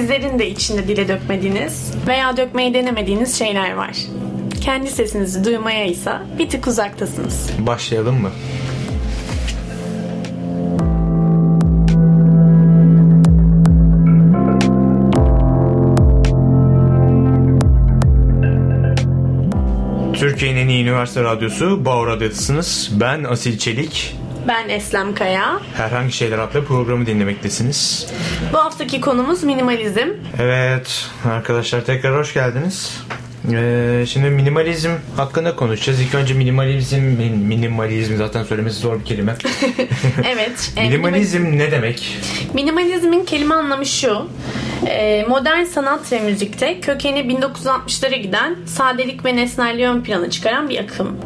Sizlerin de içinde dile dökmediğiniz veya dökmeyi denemediğiniz şeyler var. Kendi sesinizi duymaya ise bir tık uzaktasınız. Başlayalım mı? Türkiye'nin en iyi üniversite radyosu Bağ Radyo'dasınız. Ben Asil Çelik. Ben Eslem Kaya. Herhangi şeyler adlı programı dinlemektesiniz. Bu haftaki konumuz minimalizm. Evet arkadaşlar tekrar hoş geldiniz. Ee, şimdi minimalizm hakkında konuşacağız. İlk önce minimalizm, minimalizm zaten söylemesi zor bir kelime. evet. e, minimalizm ne demek? Minimalizmin kelime anlamı şu. E, modern sanat ve müzikte kökeni 1960'lara giden sadelik ve nesnelliği ön plana çıkaran bir akım.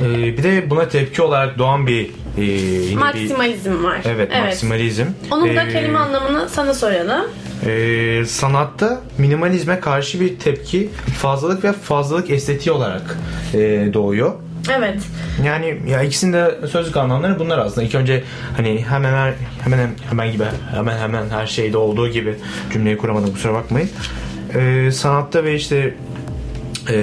Ee, bir de buna tepki olarak doğan bir e, yine maksimalizm bir, var. Evet, evet. maksimalizm. Onun da ee, kelime anlamını sana soralım. E, sanatta minimalizme karşı bir tepki fazlalık ve fazlalık estetiği olarak e, doğuyor. Evet. Yani ya ikisinde sözlük anlamları bunlar aslında. İlk önce hani hemen hemen hemen hemen gibi hemen hemen her şeyde olduğu gibi cümleyi kuramadım kusura bakmayın. Ee, sanatta ve işte e,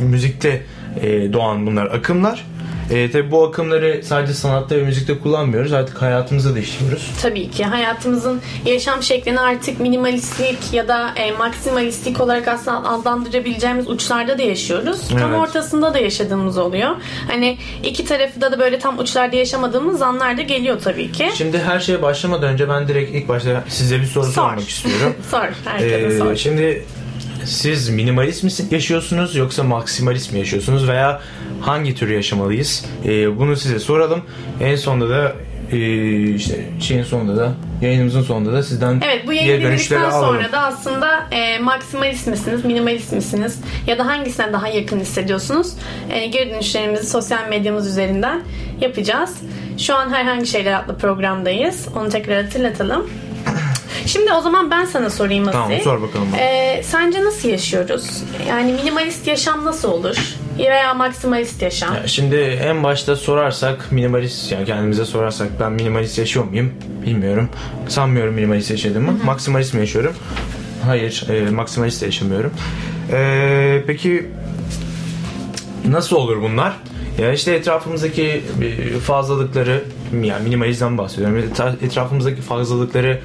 müzikte e, doğan bunlar akımlar e, tabii bu akımları sadece sanatta ve müzikte kullanmıyoruz. Artık hayatımıza da işliyoruz. Tabii ki. Hayatımızın yaşam şeklini artık minimalistik ya da e, maksimalistik olarak aslında adlandırabileceğimiz uçlarda da yaşıyoruz. Evet. Tam ortasında da yaşadığımız oluyor. Hani iki tarafı da, da böyle tam uçlarda yaşamadığımız anlar da geliyor tabii ki. Şimdi her şeye başlamadan önce ben direkt ilk başta size bir soru sor. sormak istiyorum. sor. Herkese ee, sor. Şimdi siz minimalist mi yaşıyorsunuz yoksa maksimalist mi yaşıyorsunuz veya hangi tür yaşamalıyız? Ee, bunu size soralım. En sonunda da e, işte şeyin sonunda da yayınımızın sonunda da sizden Evet bu yayın dinledikten sonra da aslında e, maksimalist misiniz, minimalist misiniz ya da hangisine daha yakın hissediyorsunuz? E, geri dönüşlerimizi sosyal medyamız üzerinden yapacağız. Şu an herhangi şeyler adlı programdayız. Onu tekrar hatırlatalım. Şimdi o zaman ben sana sorayım Asi. Tamam sor bakalım. Ee, sence nasıl yaşıyoruz? Yani minimalist yaşam nasıl olur? Veya maksimalist yaşam? Ya şimdi en başta sorarsak minimalist yani kendimize sorarsak ben minimalist yaşıyor muyum? Bilmiyorum. Sanmıyorum minimalist yaşadığımı. Hı-hı. Maksimalist mi yaşıyorum? Hayır. E, maksimalist yaşamıyorum. E, peki nasıl olur bunlar? Ya işte etrafımızdaki fazlalıkları yani minimalizmden bahsediyorum. Etrafımızdaki fazlalıkları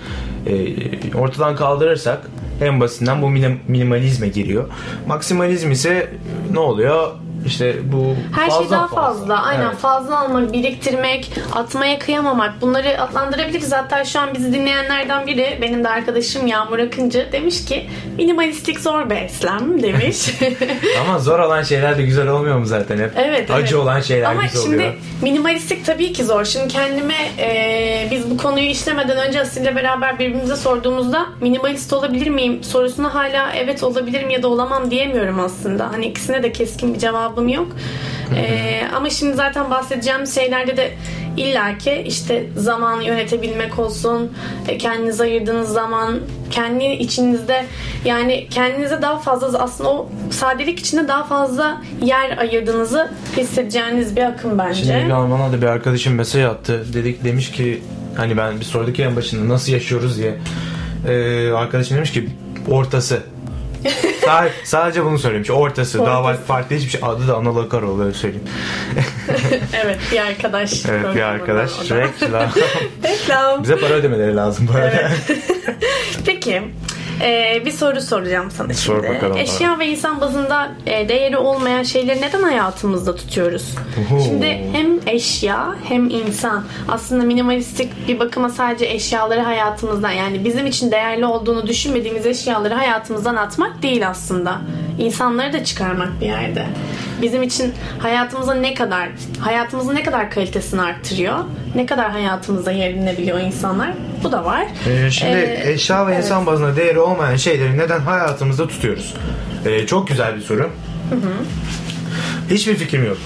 e, ortadan kaldırırsak en basitinden bu minimalizme giriyor. Maksimalizm ise ne oluyor? İşte bu her fazla, şey daha fazla. fazla. Aynen evet. fazla almak, biriktirmek, atmaya kıyamamak. Bunları adlandırabiliriz. Hatta şu an bizi dinleyenlerden biri benim de arkadaşım Yağmur Akıncı demiş ki minimalistik zor be Eslem demiş. Ama zor olan şeyler de güzel olmuyor mu zaten hep? Evet. Acı evet. olan şeyler Ama güzel oluyor. Ama şimdi minimalistik tabii ki zor. Şimdi kendime e, biz bu konuyu işlemeden önce Asil'le beraber birbirimize sorduğumuzda minimalist olabilir miyim sorusuna hala evet olabilirim ya da olamam diyemiyorum aslında. Hani ikisine de keskin bir cevap cevabım yok. Ee, ama şimdi zaten bahsedeceğim şeylerde de illaki işte zamanı yönetebilmek olsun, e, kendinize ayırdığınız zaman, kendi içinizde yani kendinize daha fazla aslında o sadelik içinde daha fazla yer ayırdığınızı hissedeceğiniz bir akım bence. Şimdi bana da bir arkadaşım mesaj attı. Dedik demiş ki hani ben bir sorduk en başında nasıl yaşıyoruz diye. Ee, arkadaşım demiş ki ortası sadece, sadece bunu söylemiş. Ortası. Ortası. Daha farklı hiçbir şey. Adı da Anıl Akaroğlu öyle söyleyeyim. evet bir arkadaş. Evet bir arkadaş. Reklam. Reklam. Bize para ödemeleri lazım bu arada. Evet. Peki ee, bir soru soracağım sana Sor şimdi. bakalım. Eşya ve insan bazında e, değeri olmayan şeyleri neden hayatımızda tutuyoruz? Uhu. Şimdi hem eşya hem insan aslında minimalistik bir bakıma sadece eşyaları hayatımızdan yani bizim için değerli olduğunu düşünmediğimiz eşyaları hayatımızdan atmak değil aslında. İnsanları da çıkarmak bir yerde. Bizim için hayatımıza ne kadar hayatımızın ne kadar kalitesini arttırıyor? Ne kadar hayatımıza yer edinebiliyor insanlar? Bu da var. Ee, şimdi ee, eşya ve evet. insan bazında değeri olmayan şeyleri neden hayatımızda tutuyoruz? Ee, çok güzel bir soru. Hı hı. Hiçbir fikrim yok.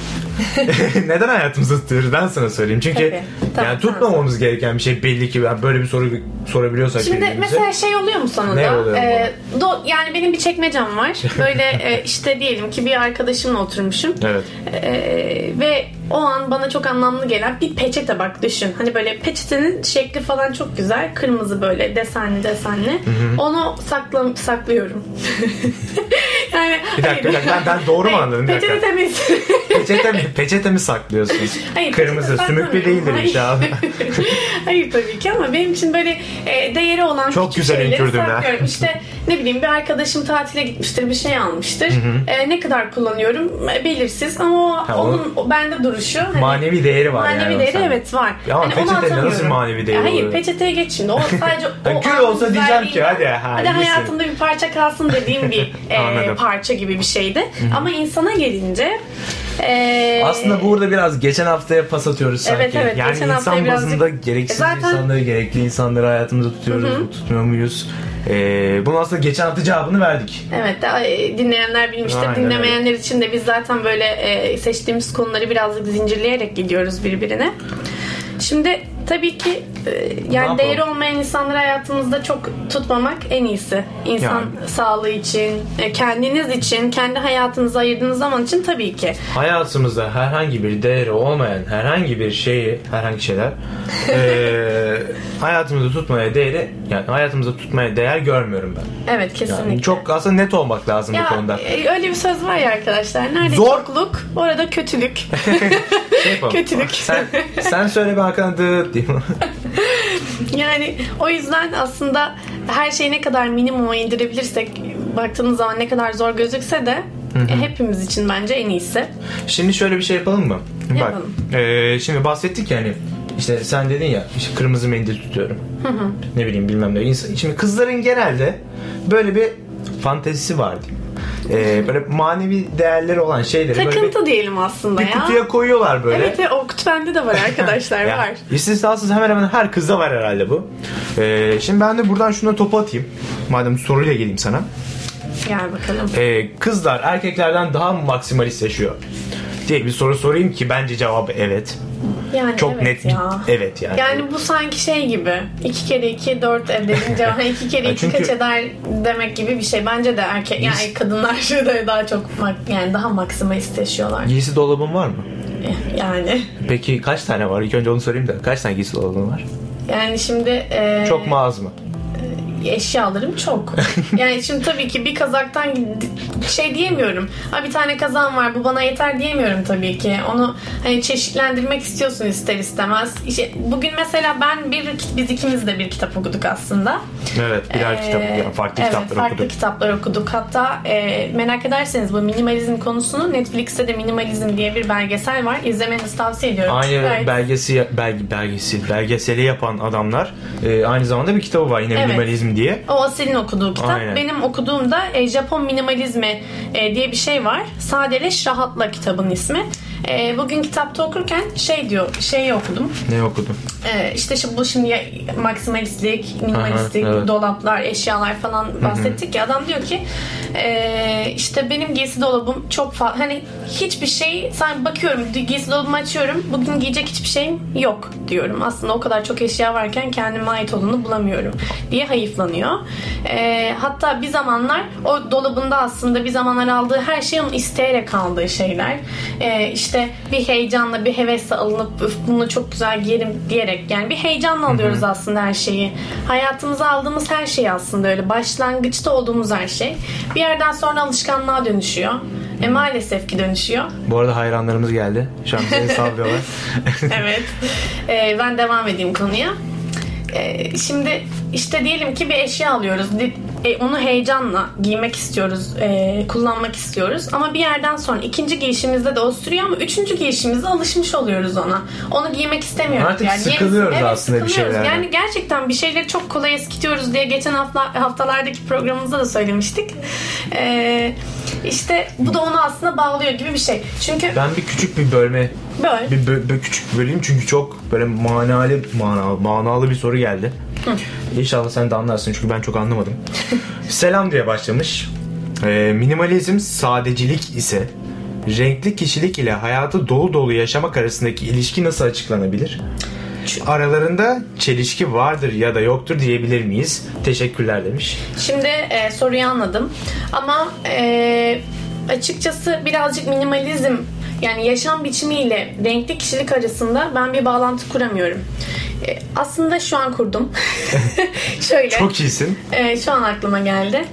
Neden hayatımızda tutuyoruz? Ben sana söyleyeyim. Çünkü Tabii. Tamam, yani tutmamamız gereken bir şey belli ki. Yani böyle bir soru sorabiliyorsak Şimdi birbirimize. mesela şey oluyor mu sana Ne da? oluyor Ee, do- yani benim bir çekmecem var. Böyle e, işte diyelim ki bir arkadaşımla oturmuşum. Evet. Ee, ve o an bana çok anlamlı gelen bir peçete bak düşün. Hani böyle peçetenin şekli falan çok güzel. Kırmızı böyle desenli desenli. Onu sakla saklıyorum. yani Bir dakika, bir dakika. Ben- ben doğru mu anladım? Peçete temiz. Peçete mi, peçete mi saklıyorsun? Hayır, Kırmızı, peçete sümüklü değildir inşallah. Hayır tabii ki ama benim için böyle e, değeri olan Çok güzel ha. saklıyorum. İşte ne bileyim bir arkadaşım tatile gitmiştir bir şey almıştır. E, ne kadar kullanıyorum e, belirsiz ama o, Ha, onun o bende duruşu. Hani, Manevi değeri var manevi yani. o değeri sende. evet var. Ya hani atamıyorum. nasıl manevi değeri Hayır oluyor? peçeteye geç şimdi. O sadece o Gül olsa diyeceğim ki, hadi, ha, hadi hayatımda bir parça kalsın dediğim bir e. parça gibi bir şeydi. Ama insana gelince e, Aslında burada biraz geçen haftaya pas atıyoruz sanki. Evet, evet. Yani Geçen insan birazcık- bazında gereksiz E zaten- insanları, gerekli insanları hayatımızda tutuyoruz, mu, tutmuyor muyuz? Ee, bunun aslında geçen hafta cevabını verdik. Evet e, dinleyenler bilmiştir. Aynen Dinlemeyenler için de biz zaten böyle e, seçtiğimiz konuları birazcık zincirleyerek gidiyoruz birbirine. Şimdi tabii ki e, yani değeri olmayan insanları hayatımızda çok tutmamak en iyisi. İnsan Yani. sağlığı için, e, kendiniz için, kendi hayatınızı ayırdığınız zaman için tabii ki. Hayatımızda herhangi bir değeri olmayan herhangi bir şeyi, herhangi şeyler ee, hayatımızda tutmaya değeri, yani hayatımızda tutmaya değer görmüyorum ben. Evet kesinlikle. Yani çok aslında net olmak lazım ya, bu konuda. e, öyle bir söz var ya arkadaşlar. Nerede Zor. çokluk, orada kötülük. Şey kötülük. Sen, sen söyle ben arkadan diyeyim. Yani o yüzden aslında her şeyi ne kadar minimuma indirebilirsek baktığınız zaman ne kadar zor gözükse de e, hepimiz için bence en iyisi. Şimdi şöyle bir şey yapalım mı? Yapalım. Bak, e, şimdi bahsettik ya hani işte sen dedin ya işte kırmızı mendil tutuyorum. Ne bileyim bilmem ne. İnsan, şimdi kızların genelde böyle bir fantezisi var diyeyim. E, böyle manevi değerleri olan şeyleri böyle Takıntı diyelim aslında bir ya. kutuya koyuyorlar böyle. Evet, o kutu bende de var arkadaşlar Ya, var. İstisnasız hemen hemen her kızda var herhalde bu. E, şimdi ben de buradan şuna topu atayım. Madem soruyla geleyim sana. Gel bakalım. Ee, kızlar erkeklerden daha mı maksimalist yaşıyor? Diye bir soru sorayım ki bence cevabı evet. Yani Çok evet net bir ya. evet yani. Yani bu sanki şey gibi. iki kere iki dört edince hani iki kere Ya iki çünkü- kaç eder demek gibi bir şey. Bence de erkek yani kadınlar da daha çok yani daha maksimalist yaşıyorlar. Giysi dolabın var mı? Yani Peki kaç tane var? İlk önce onu sorayım da. Kaç tane giysi dolabın var? yani şimdi e, Çok mu az mı? Eşyalarım çok. Yani şimdi tabii ki bir kazaktan şey diyemiyorum. Ha bir tane kazağım var bu bana yeter diyemiyorum tabii ki. Onu hani çeşitlendirmek istiyorsun ister istemez. İşte bugün mesela ben bir biz ikimiz de bir kitap okuduk aslında. Evet birer Ee, kitap yani farklı evet, kitaplar farklı okuduk. kitaplar okuduk. Hatta e, merak ederseniz bu minimalizm konusunu Netflix'te de minimalizm diye bir belgesel var. İzlemenizi tavsiye ediyorum. Aynı Gayet- belgesi belge, belgesi belgeseli yapan adamlar e, aynı zamanda bir kitabı var yine Evet. minimalizm diye. O Asel'in okuduğu kitap. Aynen. Benim okuduğumda e, Japon minimalizmi e, diye bir şey var. Sadeleş rahatla kitabın ismi. E, bugün kitapta okurken şey diyor, şeyi okudum. Ne okudun? E, işte şu bu şimdi maksimalistlik, minimalistik, Aha, evet. dolaplar, eşyalar falan bahsettik ya. Adam diyor ki e, işte benim giysi dolabım çok fazla hani hiçbir şey sen bakıyorum giysi dolabımı açıyorum bugün giyecek hiçbir şeyim yok diyorum. Aslında o kadar çok eşya varken kendime ait olanı bulamıyorum diye hayıflanıyor. E, hatta bir zamanlar o dolabında aslında bir zamanlar aldığı her şey onun isteyerek aldığı şeyler. E, işte bir heyecanla bir hevesle alınıp "Üf, bunu çok güzel giyerim diyerek yani bir heyecanla alıyoruz aslında her şeyi. Hayatımıza aldığımız her şey aslında öyle başlangıçta olduğumuz her şey. Bir yerden sonra alışkanlığa dönüşüyor. E maalesef ki dönüşüyor. Bu arada hayranlarımız geldi. Şu an bizi sallıyorlar. evet. Ee, ben devam edeyim konuya. Ee, şimdi işte diyelim ki bir eşya alıyoruz. E, onu heyecanla giymek istiyoruz, e, kullanmak istiyoruz. Ama bir yerden sonra ikinci giyişimizde de o sürüyor ama üçüncü giyişimizde alışmış oluyoruz ona. Onu giymek istemiyoruz. Artık yani. sıkılıyoruz evet, aslında bir sıkılıyoruz. şeylerden. Yani gerçekten bir şeyleri çok kolay eskitiyoruz diye geçen hafta haftalardaki programımızda da söylemiştik. Ee, işte bu da onu aslında bağlıyor gibi bir şey. Çünkü ben bir küçük bir bölme böyle bir, bö- bö- küçük böleyim çünkü çok böyle manalı manalı, manalı bir soru geldi. İnşallah sen de anlarsın çünkü ben çok anlamadım. Selam diye başlamış. Ee, minimalizm sadecilik ise renkli kişilik ile hayatı dolu dolu yaşamak arasındaki ilişki nasıl açıklanabilir? Aralarında çelişki vardır ya da yoktur diyebilir miyiz? Teşekkürler demiş. Şimdi e, soruyu anladım. Ama e, açıkçası birazcık minimalizm yani yaşam biçimiyle renkli kişilik arasında ben bir bağlantı kuramıyorum. E, aslında şu an kurdum. Şöyle. Çok iyisin. e, şu an aklıma geldi.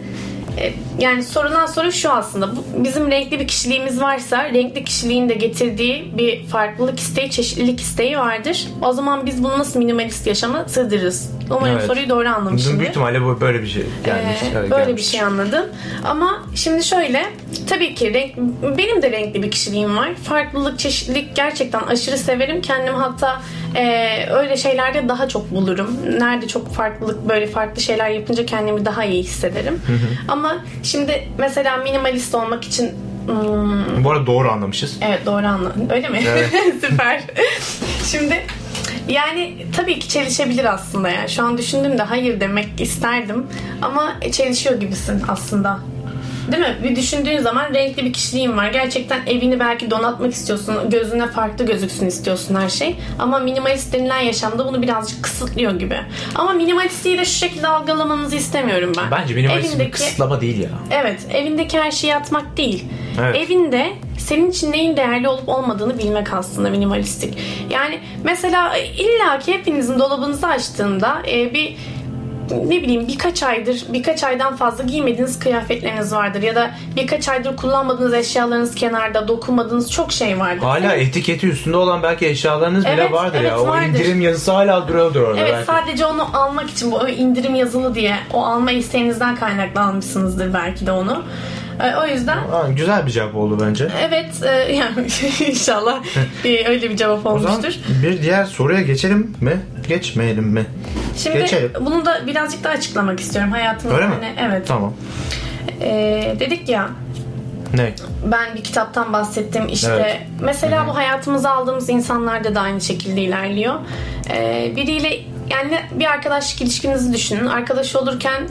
E, yani sorulan soru şu aslında. Bizim renkli bir kişiliğimiz varsa renkli kişiliğin de getirdiği bir farklılık isteği, çeşitlilik isteği vardır. O zaman biz bunu nasıl minimalist yaşama sığdırırız? Umarım Evet. soruyu doğru anlamışımdır. Büyük ihtimalle bu böyle bir şey gelmiş. Ee, böyle gelmiş. bir şey anladım. Ama şimdi şöyle tabii ki renk, benim de renkli bir kişiliğim var. Farklılık, çeşitlilik gerçekten aşırı severim. Kendimi hatta e, öyle şeylerde daha çok bulurum. Nerede çok farklılık böyle farklı şeyler yapınca kendimi daha iyi hissederim. Ama şimdi mesela minimalist olmak için hmm, Bu arada doğru anlamışız. Evet doğru anladın. Öyle mi? Evet. Süper. Şimdi yani tabii ki çelişebilir aslında yani. Şu an düşündüm de hayır demek isterdim. Ama çelişiyor gibisin aslında. Değil mi? Bir düşündüğün zaman renkli bir kişiliğin var. Gerçekten evini belki donatmak istiyorsun. Gözüne farklı gözüksün istiyorsun her şey. Ama minimalist denilen yaşamda bunu birazcık kısıtlıyor gibi. Ama minimalistliği de şu şekilde algılamanızı istemiyorum ben. Bence minimalizm bir Evindeki- kısıtlama değil ya. Evet, evindeki her şeyi atmak değil. Evet. Evinde senin için neyin değerli olup olmadığını bilmek aslında minimalistik. Yani mesela illaki hepinizin dolabınızı açtığında e, bir ne bileyim birkaç aydır birkaç aydan fazla giymediğiniz kıyafetleriniz vardır ya da birkaç aydır kullanmadığınız eşyalarınız kenarda dokunmadığınız çok şey vardır. Hala etiketi üstünde olan belki eşyalarınız bile Evet, vardır evet, ya. O vardır. indirim yazısı hala duruyordur orada Evet belki. sadece onu almak için bu indirim yazılı diye o alma isteğinizden kaynaklı almışsınızdır belki de onu. O yüzden Ha, güzel bir cevap oldu bence. Evet, e, yani inşallah öyle bir cevap O zaman olmuştur. bir diğer soruya geçelim mi? Geçmeyelim mi? Şimdi geçelim. bunu da birazcık daha açıklamak istiyorum hayatımda. Öyle mi? hani- evet. Tamam. E, dedik ya Ne? ben bir kitaptan bahsettim işte Evet. mesela bu hayatımıza aldığımız insanlarda da aynı şekilde ilerliyor. E, biriyle yani bir arkadaşlık ilişkinizi düşünün. Arkadaş olurken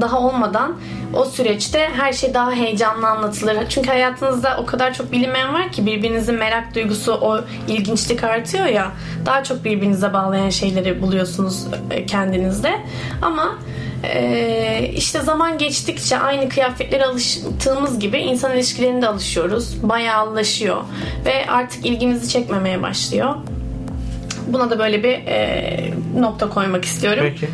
daha olmadan o süreçte her şey daha heyecanlı anlatılır. Çünkü hayatınızda o kadar çok bilinmeyen var ki birbirinizin merak duygusu o ilginçlik artıyor ya. Daha çok birbirinize bağlayan şeyleri buluyorsunuz e, kendinizde. Ama ee, işte zaman geçtikçe aynı kıyafetlere alıştığımız gibi insan ilişkilerinde alışıyoruz. Bayağılaşıyor ve artık ilginizi çekmemeye başlıyor. Buna da böyle bir e, nokta koymak istiyorum. Peki.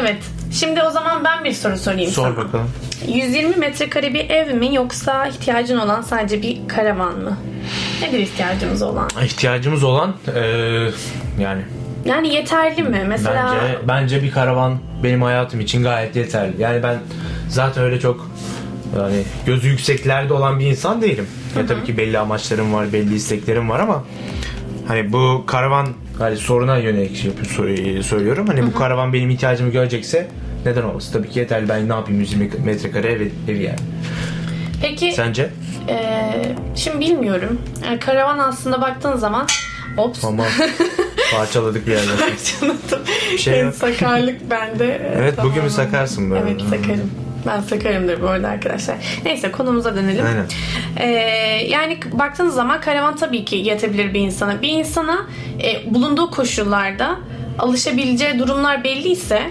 Evet. Şimdi o zaman ben bir soru sorayım Sor sana. bakalım. 120 metrekare bir ev mi yoksa ihtiyacın olan sadece bir karavan mı? Nedir ihtiyacımız olan? İhtiyacımız olan eee, yani Yani yeterli mi? Mesela bence bence bir karavan benim hayatım için gayet yeterli. Yani ben zaten öyle çok yani gözü yükseklerde olan bir insan değilim. Ya tabii ki belli amaçlarım var, belli isteklerim var ama hani bu karavan hani soruna yönelik şey sor- söylüyorum. Hani bu karavan benim ihtiyacımı görecekse neden olmasın? Tabii ki yeterli. Ben ne yapayım 120 metrekare ev, evi yani. peki Sence? Ee, şimdi bilmiyorum. Yani karavan aslında baktığın zaman Ops. Ama parçaladık bir yerden. Bir şey yok. Sakarlık bende. Evet bugün mü Tamamen. sakarsın böyle? Evet sakarım. Ben sakarımdır bu arada arkadaşlar. Neyse konumuza dönelim. Aynen. Ee, yani baktığınız zaman karavan tabii ki yetebilir bir insana. Bir insana e, bulunduğu koşullarda alışabileceği durumlar belliyse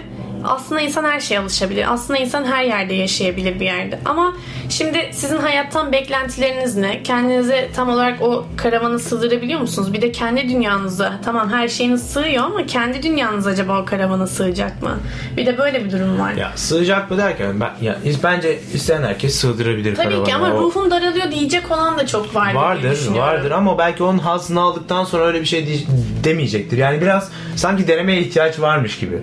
aslında insan her şeye alışabilir. Aslında insan her yerde yaşayabilir bir yerde. Ama şimdi sizin hayattan beklentileriniz ne? Kendinize tam olarak o karavanı sığdırabiliyor musunuz? Bir de kendi dünyanıza tamam her şeyiniz sığıyor ama kendi dünyanız acaba o karavana sığacak mı? Bir de böyle bir durum var. Ya sığacak mı derken ben ya bence isteyen herkes sığdırabilir Tabii ki karavana. ama O- ruhum daralıyor diyecek olan da çok Vardır, düşünüyorum. vardır ama belki onun hazını aldıktan sonra öyle bir şey de- demeyecektir. Yani biraz sanki denemeye ihtiyaç varmış gibi.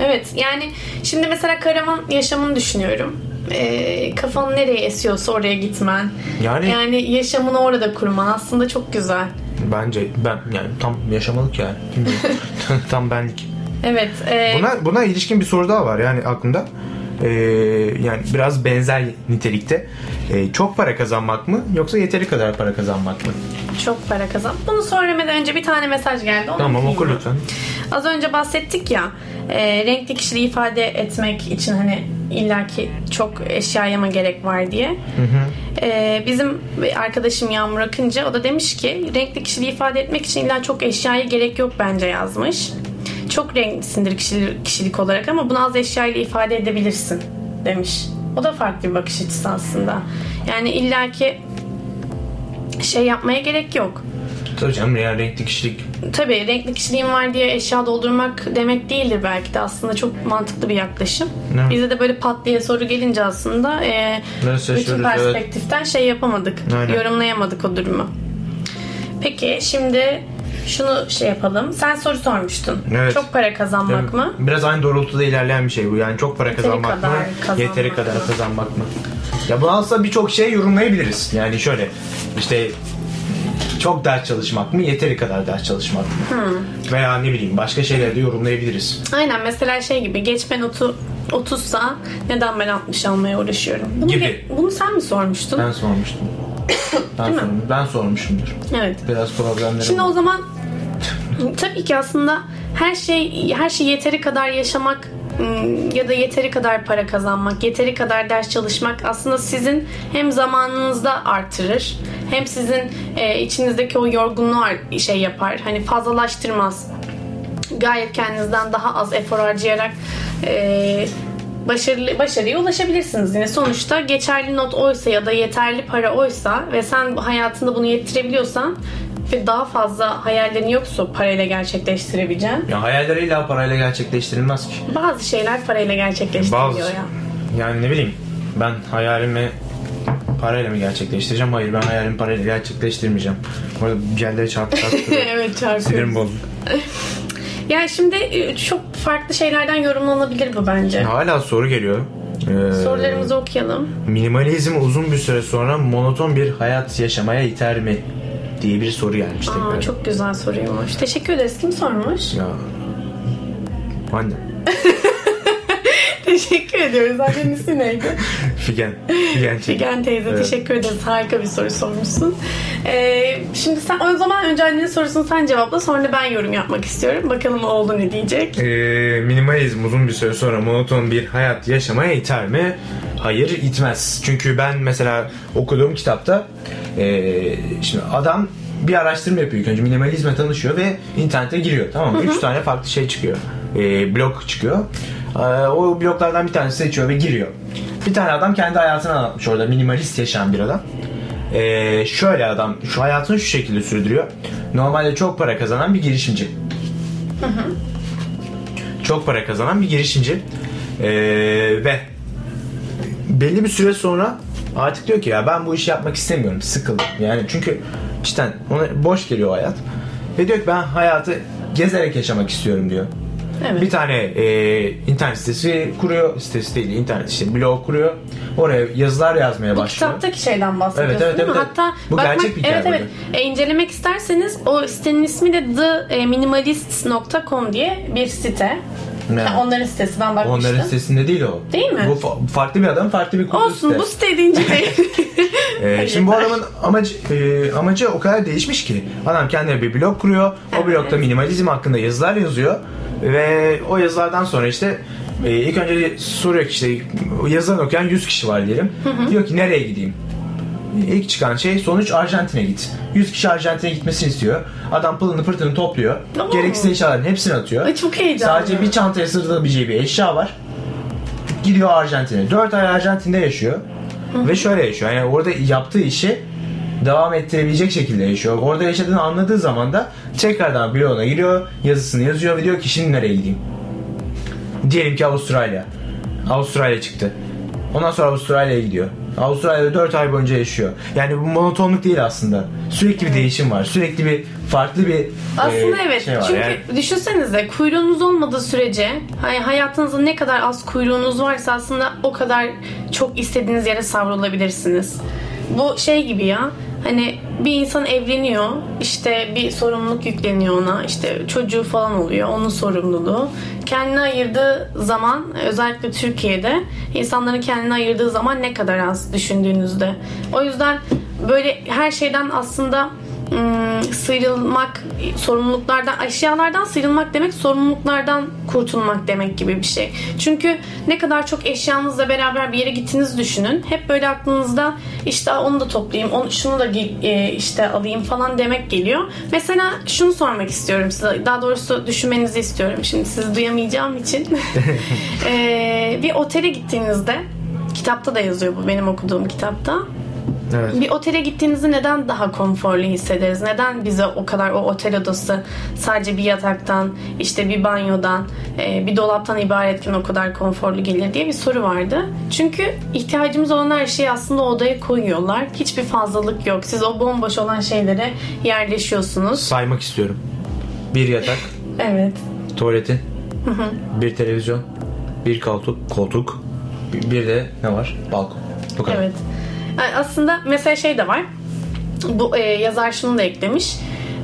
Evet yani şimdi mesela karavan yaşamını düşünüyorum. Ee, kafan nereye esiyorsa oraya gitmen. Yani- yani yaşamını orada kurman aslında çok güzel. Bence ben yani tam yaşamalık yani. Tam benlik. Evet. e, Buna buna ilişkin bir soru daha var yani aklımda. Ee, yani biraz benzer nitelikte. Ee, çok para kazanmak mı yoksa yeteri kadar para kazanmak mı? çok para kazan. Bunu söylemeden önce bir tane mesaj geldi. Onu Tamam oku lütfen. Az önce bahsettik ya e, renkli kişiliği ifade etmek için hani illaki çok eşyaya mı gerek var diye. Ee, bizim bir arkadaşım Yağmur Akıncı o da demiş ki renkli kişiliği ifade etmek için illa çok eşyaya gerek yok bence yazmış. Çok renklisindir kişilik, kişilik olarak ama bunu az eşyayla ifade edebilirsin demiş. O da farklı bir bakış açısı aslında. Yani illaki şey yapmaya gerek yok. Tabii canım yani renkli kişilik Tabii renkli kişiliğim var diye eşya doldurmak demek değildir belki de aslında çok mantıklı bir yaklaşım. Evet. Bize de böyle pat diye soru gelince aslında e, bütün şaşırıyoruz, evet. perspektiften şey yapamadık. Aynen. Yorumlayamadık o durumu. Peki şimdi şunu şey yapalım. Sen soru sormuştun. Evet. Çok para kazanmak mı? Biraz aynı doğrultuda ilerleyen bir şey bu. Yani çok para Yeteri kazanmak kadar mı? kazanmak Yeteri mı? kadar kazanmak mı? Ya bunu aslında birçok şey yorumlayabiliriz. Yani şöyle işte çok ders çalışmak mı? Yeteri kadar ders çalışmak mı? Hmm. Veya ne bileyim başka şeyler de yorumlayabiliriz. Aynen mesela şey gibi geçme notu 30'sa neden ben 60 almaya uğraşıyorum? Bunu, Gibi. ge- bunu sen mi sormuştun? Ben sormuştum. Ben, Değil mi? ben sormuşumdur. Evet. Biraz problemlerim Şimdi var. o zaman tabii ki aslında her şey her şey yeteri kadar yaşamak ya da yeteri kadar para kazanmak, yeteri kadar ders çalışmak aslında sizin hem zamanınızda artırır hem sizin e, içinizdeki o yorgunluğu şey yapar. Hani fazlalaştırmaz. Gayet kendinizden daha az efor harcayarak e, başarılı başarıya ulaşabilirsiniz. Yine sonuçta geçerli not oysa ya da yeterli para oysa ve sen hayatında bunu yettirebiliyorsan ve daha fazla hayallerin yoksa parayla gerçekleştirebileceğin Ya hayaller illa parayla gerçekleştirilmez ki. bazı şeyler parayla gerçekleştiriliyor Bazı ya. yani ne bileyim ben hayalimi parayla mı gerçekleştireceğim? Hayır ben hayalimi parayla gerçekleştirmeyeceğim. Orada yerlere çarpı çarpı evet çarpıyor. Sinirim bozuldu. Yani şimdi e, çok farklı şeylerden yorumlanabilir bu bence. Hala soru geliyor. Ee, Sorularımızı okuyalım. Minimalizm uzun bir süre sonra monoton bir hayat yaşamaya iter mi? Diye bir soru gelmiş Aa, tekrar. çok güzel soruymuş. Teşekkür ederiz. Kim sormuş? Ya. Anne. Teşekkür ediyoruz. Annenin ismi neydi? Figen. Figen. Figen teyze Evet. teşekkür ederiz. Harika bir soru sormuşsun. Ee, şimdi sen o zaman önce annenin sorusunu sen cevapla sonra ben yorum yapmak istiyorum. Bakalım oğlu ne diyecek. Ee, minimalizm uzun bir süre sonra monoton bir hayat yaşamaya iter mi? Hayır itmez. Çünkü ben mesela okuduğum kitapta ee, şimdi adam bir araştırma yapıyor önce minimalizme tanışıyor ve internete giriyor tamam mı? Üç tane farklı şey çıkıyor. Ee, blog çıkıyor. Ee, o bloglardan bir tanesi seçiyor ve giriyor. Bir tane adam kendi hayatını anlatmış orada minimalist yaşayan bir adam. Ee, şöyle adam şu hayatını şu şekilde sürdürüyor. Normalde çok para kazanan bir girişimci çok para kazanan bir girişimci Ee, ve belli bir süre sonra artık diyor ki ya ben bu işi yapmak istemiyorum sıkıldım yani çünkü cidden ona boş geliyor hayat ve diyor ki ben hayatı gezerek yaşamak istiyorum diyor Evet. bir tane e, internet sitesi kuruyor sitesi değil internet işte blog kuruyor oraya yazılar yazmaya Bu başlıyor kitaptaki şeyden bahsediyorsun Evet, evet, değil mi? evet, evet. Hatta Bu gerçek bir hikaye evet, evet. E, incelemek isterseniz o sitenin ismi de theminimalist.com diye bir site. Ne? Ha, onların sitesi ben bakmıştım. onların sitesinde değil o Değil mi? bu fa- farklı bir adam farklı bir kurulu Olsun site. bu siteyi de inceleyin. Ee, Hayır, şimdi bu adamın amacı, e, amacı o kadar değişmiş ki adam kendine bir blog kuruyor. O Evet. blogda minimalizm hakkında yazılar yazıyor ve o yazılardan sonra işte e, ilk önce soruyor ki işte o yazılarını okuyan 100 kişi var diyelim. Diyor ki nereye gideyim? İlk çıkan şey sonuç Arjantin'e git. 100 kişi Arjantin'e gitmesini istiyor. Adam pılını pırtını topluyor. Oo. Gereksiz eşyaların hepsini atıyor. Ay, çok heyecanlı. Sadece bir çantaya sığdırabileceği bir eşya var. Gidiyor Arjantin'e. 4 ay Arjantin'de yaşıyor. Ve şöyle yaşıyor. Yani orada yaptığı işi devam ettirebilecek şekilde yaşıyor. Orada yaşadığını anladığı zaman da tekrardan bloğuna giriyor, yazısını yazıyor ve diyor ki şimdi nereye gideyim? Diyelim ki Avustralya. Avustralya çıktı. Ondan sonra Avustralya'ya gidiyor. Avustralya'da 4 ay boyunca yaşıyor. Yani bu monotonluk değil aslında. Sürekli bir değişim var. Sürekli bir farklı bir Aslında e, evet. şey var. Çünkü Yani- düşünsenize kuyruğunuz olmadığı sürece hani hayatınızda ne kadar az kuyruğunuz varsa aslında o kadar çok istediğiniz yere savrulabilirsiniz. Bu şey gibi ya. Hani bir insan evleniyor, işte bir sorumluluk yükleniyor ona, işte çocuğu falan oluyor, onun sorumluluğu. Kendine ayırdığı zaman, özellikle Türkiye'de insanların kendine ayırdığı zaman ne kadar az düşündüğünüzde. O yüzden böyle her şeyden aslında sıyrılmak, sorumluluklardan, eşyalardan sıyrılmak demek sorumluluklardan kurtulmak demek gibi bir şey. Çünkü ne kadar çok eşyanızla beraber bir yere gittiğinizi düşünün. Hep böyle aklınızda işte "Aa, onu da toplayayım, onu, şunu da e, işte alayım falan demek geliyor. Mesela şunu sormak istiyorum size. Daha doğrusu düşünmenizi istiyorum. Şimdi sizi duyamayacağım için. Ee, bir otele gittiğinizde kitapta da yazıyor bu benim okuduğum kitapta. Evet. Bir otele gittiğinizde neden daha konforlu hissederiz? Neden bize o kadar o otel odası sadece bir yataktan, işte bir banyodan, e, bir dolaptan ibaretken o kadar konforlu gelir diye bir soru vardı. Çünkü ihtiyacımız olan her şeyi aslında odaya koyuyorlar. Hiçbir fazlalık yok. Siz o bomboş olan şeylere yerleşiyorsunuz. Saymak istiyorum. Bir yatak, Evet. tuvaletin, bir televizyon, bir koltuk, koltuk, bir- bir de ne var? Balkon. Bu kadar. Evet. Aslında mesela şey de var. Bu e, yazar şunu da eklemiş.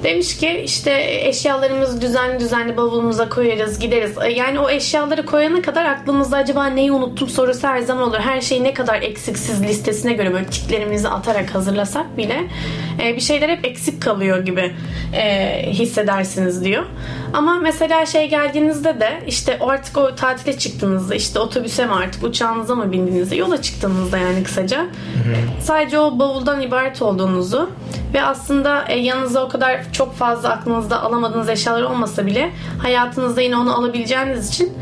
Demiş ki işte eşyalarımızı düzenli düzenli bavulumuza koyarız gideriz. E, Yani o eşyaları koyana kadar aklımızda acaba neyi unuttum sorusu her zaman olur. Her şeyi ne kadar eksiksiz listesine göre böyle tiklerimizi atarak hazırlasak bile e, bir şeyler hep eksik kalıyor gibi e, hissedersiniz diyor. Ama mesela şey geldiğinizde de işte artık o tatile çıktığınızda işte otobüse mi artık uçağınıza mı bindiğinizde yola çıktığınızda yani kısaca sadece o bavuldan ibaret olduğunuzu ve aslında yanınıza o kadar çok fazla aklınızda alamadığınız eşyalar olmasa bile hayatınızda yine onu alabileceğiniz için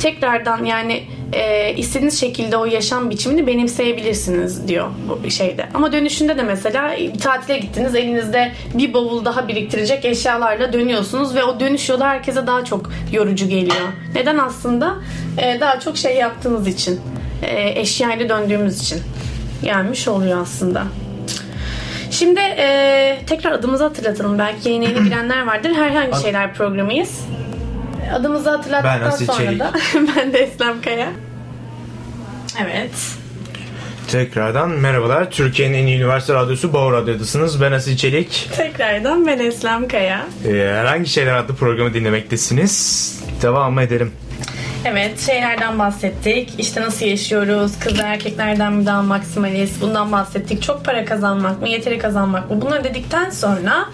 tekrardan yani e, istediğiniz şekilde o yaşam biçimini benimseyebilirsiniz diyor bu şeyde. Ama dönüşünde de mesela bir tatile gittiniz elinizde bir bavul daha biriktirecek eşyalarla dönüyorsunuz ve o dönüş yolu herkese daha çok yorucu geliyor. Neden aslında? E, daha çok şey yaptığınız için. E, eşyayla döndüğümüz için gelmiş oluyor aslında. Şimdi e, tekrar adımızı hatırlatalım. Belki yeni yeni girenler vardır. Herhangi şeyler programıyız. Adımızı hatırlattıktan Ben sonra Çelik. da ben de Eslem Kaya. Evet. Tekrardan merhabalar. Türkiye'nin en iyi üniversite radyosu Bağ Radyo'dasınız. Ben Asil Çelik. Tekrardan ben Eslem Kaya. Ee, herhangi şeyler adlı programı dinlemektesiniz. Devam edelim. Evet şeylerden bahsettik. İşte nasıl yaşıyoruz? Kız erkeklerden mi daha maksimalist? Bundan bahsettik. Çok para kazanmak mı? Yeteri kazanmak mı? Bunları dedikten sonra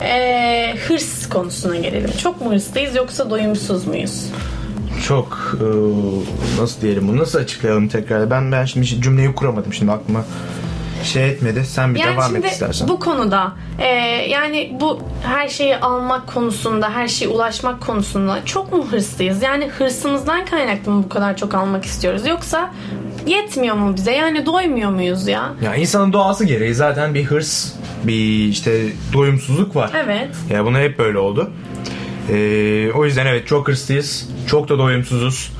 e, hırs konusuna gelelim. Çok mu hırslıyız yoksa doyumsuz muyuz? Çok e, nasıl diyelim bunu nasıl açıklayalım tekrar? Ben ben şimdi cümleyi kuramadım şimdi aklıma şey etmedi. Sen bir Yani devam et istersen. bu konuda e, yani bu her şeyi almak konusunda, her şeye ulaşmak konusunda çok mu hırslıyız? Yani hırsımızdan kaynaklı mı bu kadar çok almak istiyoruz? Yoksa yetmiyor mu bize? Yani doymuyor muyuz ya? Ya insanın doğası gereği zaten bir hırs, bir işte doyumsuzluk var. Evet. Ya bunu hep böyle oldu. Ee, o yüzden evet çok hırslıyız. Çok da doyumsuzuz.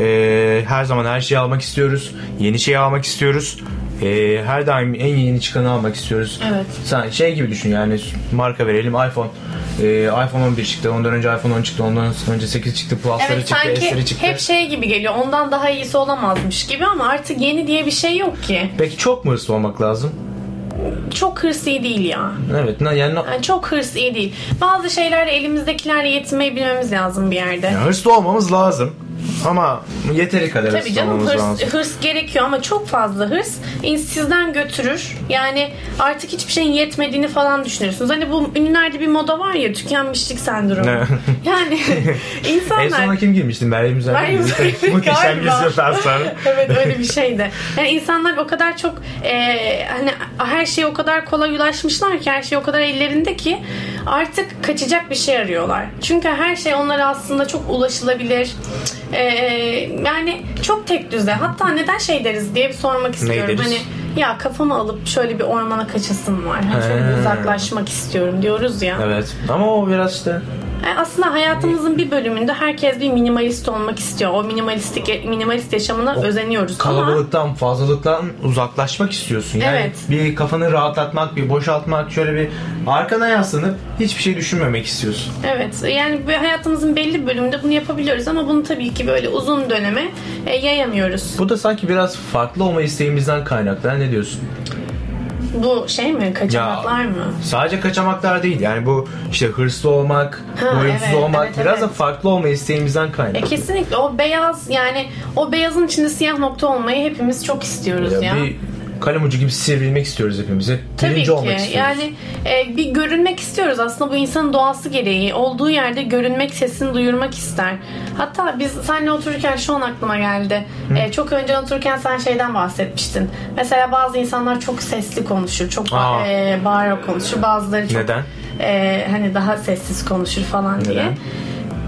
Ee, her zaman her şeyi almak istiyoruz. Yeni şeyi almak istiyoruz. Ee, her daim en yeni çıkanı almak istiyoruz. Evet. Sen şey gibi düşün yani marka verelim iPhone. Ee, iPhone 11 çıktı. Ondan önce iPhone 10 çıktı. Ondan önce 8 çıktı. Plus'ları Evet çıktı. sanki S'leri çıktı. hep şey gibi geliyor. Ondan daha iyisi olamazmış gibi ama artık yeni diye bir şey yok ki. Peki çok mu hırslı olmak lazım? Çok hırs iyi değil ya. Evet. Yani, Yani çok hırs iyi değil. Bazı şeylerle elimizdekilerle yetinmeyi bilmemiz lazım bir yerde. yani hırslı olmamız lazım. Ama yeteri kadar Tabii canım hırs, lazım. hırs gerekiyor ama çok fazla hırs sizden götürür. Yani artık hiçbir şeyin yetmediğini falan düşünürsünüz. Hani bu ünlülerde bir moda var ya tükenmişlik sendromu. Yani En insanlar sona kim girmiştin? Meryem Üzer'e Meryem? Üzer'e Muhteşem yüzyıldan sonra. evet öyle bir şeydi. Yani insanlar o kadar çok e, hani her şeye o kadar kolay ulaşmışlar ki her şey o kadar ellerinde ki artık kaçacak bir şey arıyorlar. Çünkü her şey onlara aslında çok ulaşılabilir. E, yani çok tek düze. Hatta neden şey deriz diye bir sormak istiyorum. deriz? Hani ya kafamı alıp şöyle bir ormana kaçasım var. Hani şöyle bir uzaklaşmak istiyorum diyoruz ya. Evet. Ama o biraz işte aslında hayatımızın bir bölümünde herkes bir minimalist olmak istiyor. O minimalistik minimalist yaşamına özeniyoruz ama kalabalıktan, fazlalıktan uzaklaşmak istiyorsun. Yani Evet. bir kafanı rahatlatmak, bir boşaltmak, şöyle bir arkana yaslanıp hiçbir şey düşünmemek istiyorsun. evet yani hayatımızın belli bölümünde bunu yapabiliyoruz ama bunu tabii ki böyle uzun döneme e, yayamıyoruz. Bu da sanki biraz farklı olma isteğimizden kaynaklı. Ne diyorsun? Bu şey mi? Kaçamaklar mı? Sadece kaçamaklar değil. Yani bu işte hırslı olmak, Ha, doyumsuz evet, olmak evet, biraz da evet. farklı olma isteğimizden E, kaynaklı. kesinlikle o beyaz yani o beyazın içinde siyah nokta olmayı hepimiz çok istiyoruz ya. Ya bir kalem ucu gibi sivrilmek istiyoruz hepimiz. Hep Tabii birinci ki. olmak istiyoruz. Yani e, bir görünmek istiyoruz. Aslında bu insanın doğası gereği. Olduğu yerde görünmek, sesini duyurmak ister. Hatta biz seninle otururken şu an aklıma geldi. E, çok önce otururken sen şeyden bahsetmiştin. Mesela bazı insanlar çok sesli konuşur. Çok Aa. e, bağırarak konuşur. Bazıları çok Neden? e, hani daha sessiz konuşur falan diye. Neden?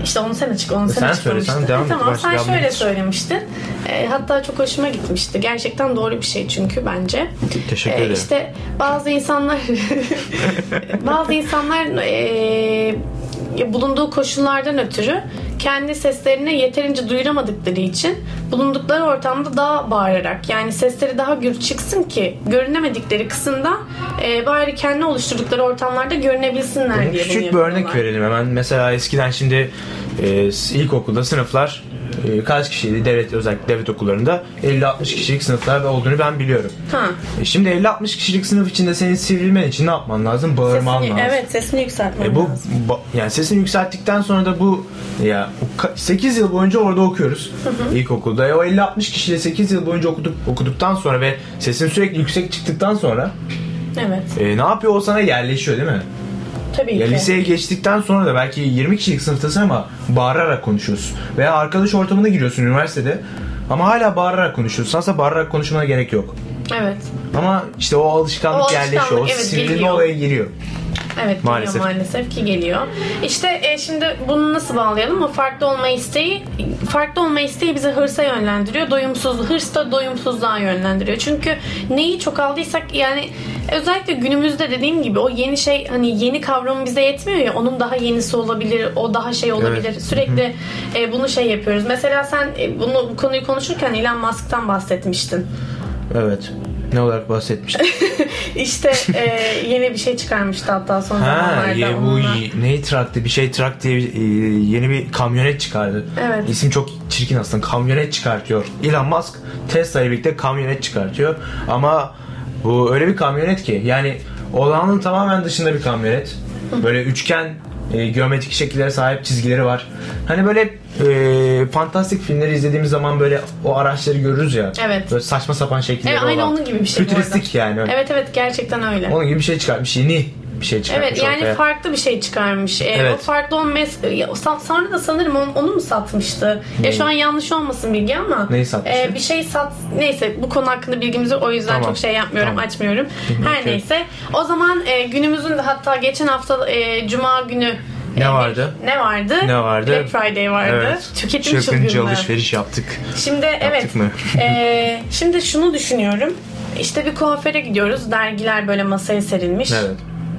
İşte onu sen açık, onu sen, Sen söyle, açıklamıştın. sen devam et, tamam sen şöyle söylemiştin. E, hatta çok hoşuma gitmişti. Gerçekten doğru bir şey çünkü bence. Teşekkür E, ederim. işte bazı insanlar bazı insanlar e, bulunduğu koşullardan ötürü kendi seslerini yeterince duyuramadıkları için bulundukları ortamda daha bağırarak yani sesleri daha gür çıksın ki görünemedikleri kısımda e, bari kendi oluşturdukları ortamlarda görünebilsinler Bunun diye küçük bir örnek verelim hemen. Mesela eskiden şimdi e, ilkokulda sınıflar e, kaç kişiydi devlet özellikle devlet okullarında 50-60 kişilik sınıflar olduğunu ben biliyorum. Ha. E, şimdi 50-60 kişilik sınıf içinde senin sivrilmen için ne yapman lazım? Bağırman Sesini, lazım. evet sesini yükseltmen E bu lazım. ba- yani sesini yükselttikten sonra da bu ya 8 yıl boyunca orada okuyoruz ilkokulda. E o 50-60 kişiyle 8 yıl boyunca okuduk, okuduktan sonra ve sesin sürekli yüksek çıktıktan sonra Evet. e, ne yapıyor o sana yerleşiyor değil mi? Tabii Ya ki. liseye geçtikten sonra da belki 20 kişilik sınıftasın ama bağırarak konuşuyorsun. Veya arkadaş ortamına giriyorsun üniversitede ama hala bağırarak konuşuyorsun. Aslında bağırarak konuşmana gerek yok. Evet. Ama işte o alışkanlık, O alışkanlık, yerleşiyor. O evet, geliyor. olaya giriyor. Evet Maalesef. geliyor maalesef ki geliyor. İşte e, şimdi bunu nasıl bağlayalım? O farklı olma isteği farklı olma isteği bizi hırsa yönlendiriyor. Doyumsuz hırs da doyumsuzluğa yönlendiriyor. Çünkü neyi çok aldıysak yani özellikle günümüzde dediğim gibi o yeni şey hani yeni kavramı bize yetmiyor ya onun daha yenisi olabilir, o daha şey olabilir. Evet. Sürekli e, bunu şey yapıyoruz. Mesela sen e, bunu bu konuyu konuşurken Elon Musk'tan bahsetmiştin. Evet. Ne olarak bahsetmiştim? İşte e, yeni bir şey çıkarmıştı hatta son ha, zamanlarda. ye, bu onunla. neyi traktı? Bir şey trak diye e, yeni bir kamyonet çıkardı. Evet. İsim çok çirkin aslında. Kamyonet çıkartıyor. Elon Musk Tesla ile birlikte kamyonet çıkartıyor. Ama bu öyle bir kamyonet ki yani olağanın tamamen dışında bir kamyonet. Böyle üçgen e, geometrik şekillere sahip çizgileri var. Hani böyle e, fantastik filmleri izlediğimiz zaman böyle o araçları görürüz ya. Evet. Böyle saçma sapan şekilleri Evet, aynı olan. onun gibi bir şey Fütüristik yani. Evet evet gerçekten öyle. Onun gibi bir şey çıkartmış. Yeni bir şey çıkartmış Evet yani ortaya. farklı bir şey çıkarmış. Ee, Evet. O farklı olmaz. Sonra da sanırım onu, onu mu satmıştı? Ya şu an yanlış olmasın bilgi ama. Neyi satmıştı? e, bir şey sat. Neyse bu konu hakkında bilgimiz yok. O yüzden Tamam. çok şey yapmıyorum, Tamam. açmıyorum. Her Okey. neyse. O zaman e, günümüzün de hatta geçen hafta e, Cuma günü Ne e, vardı? Ne vardı? Ne vardı? Black Friday vardı. Evet. Tüketim Çılgınca çılgınlığı. alışveriş yaptık. Şimdi evet. mı? e, şimdi şunu düşünüyorum. İşte bir kuaföre gidiyoruz. Dergiler böyle masaya serilmiş. Evet.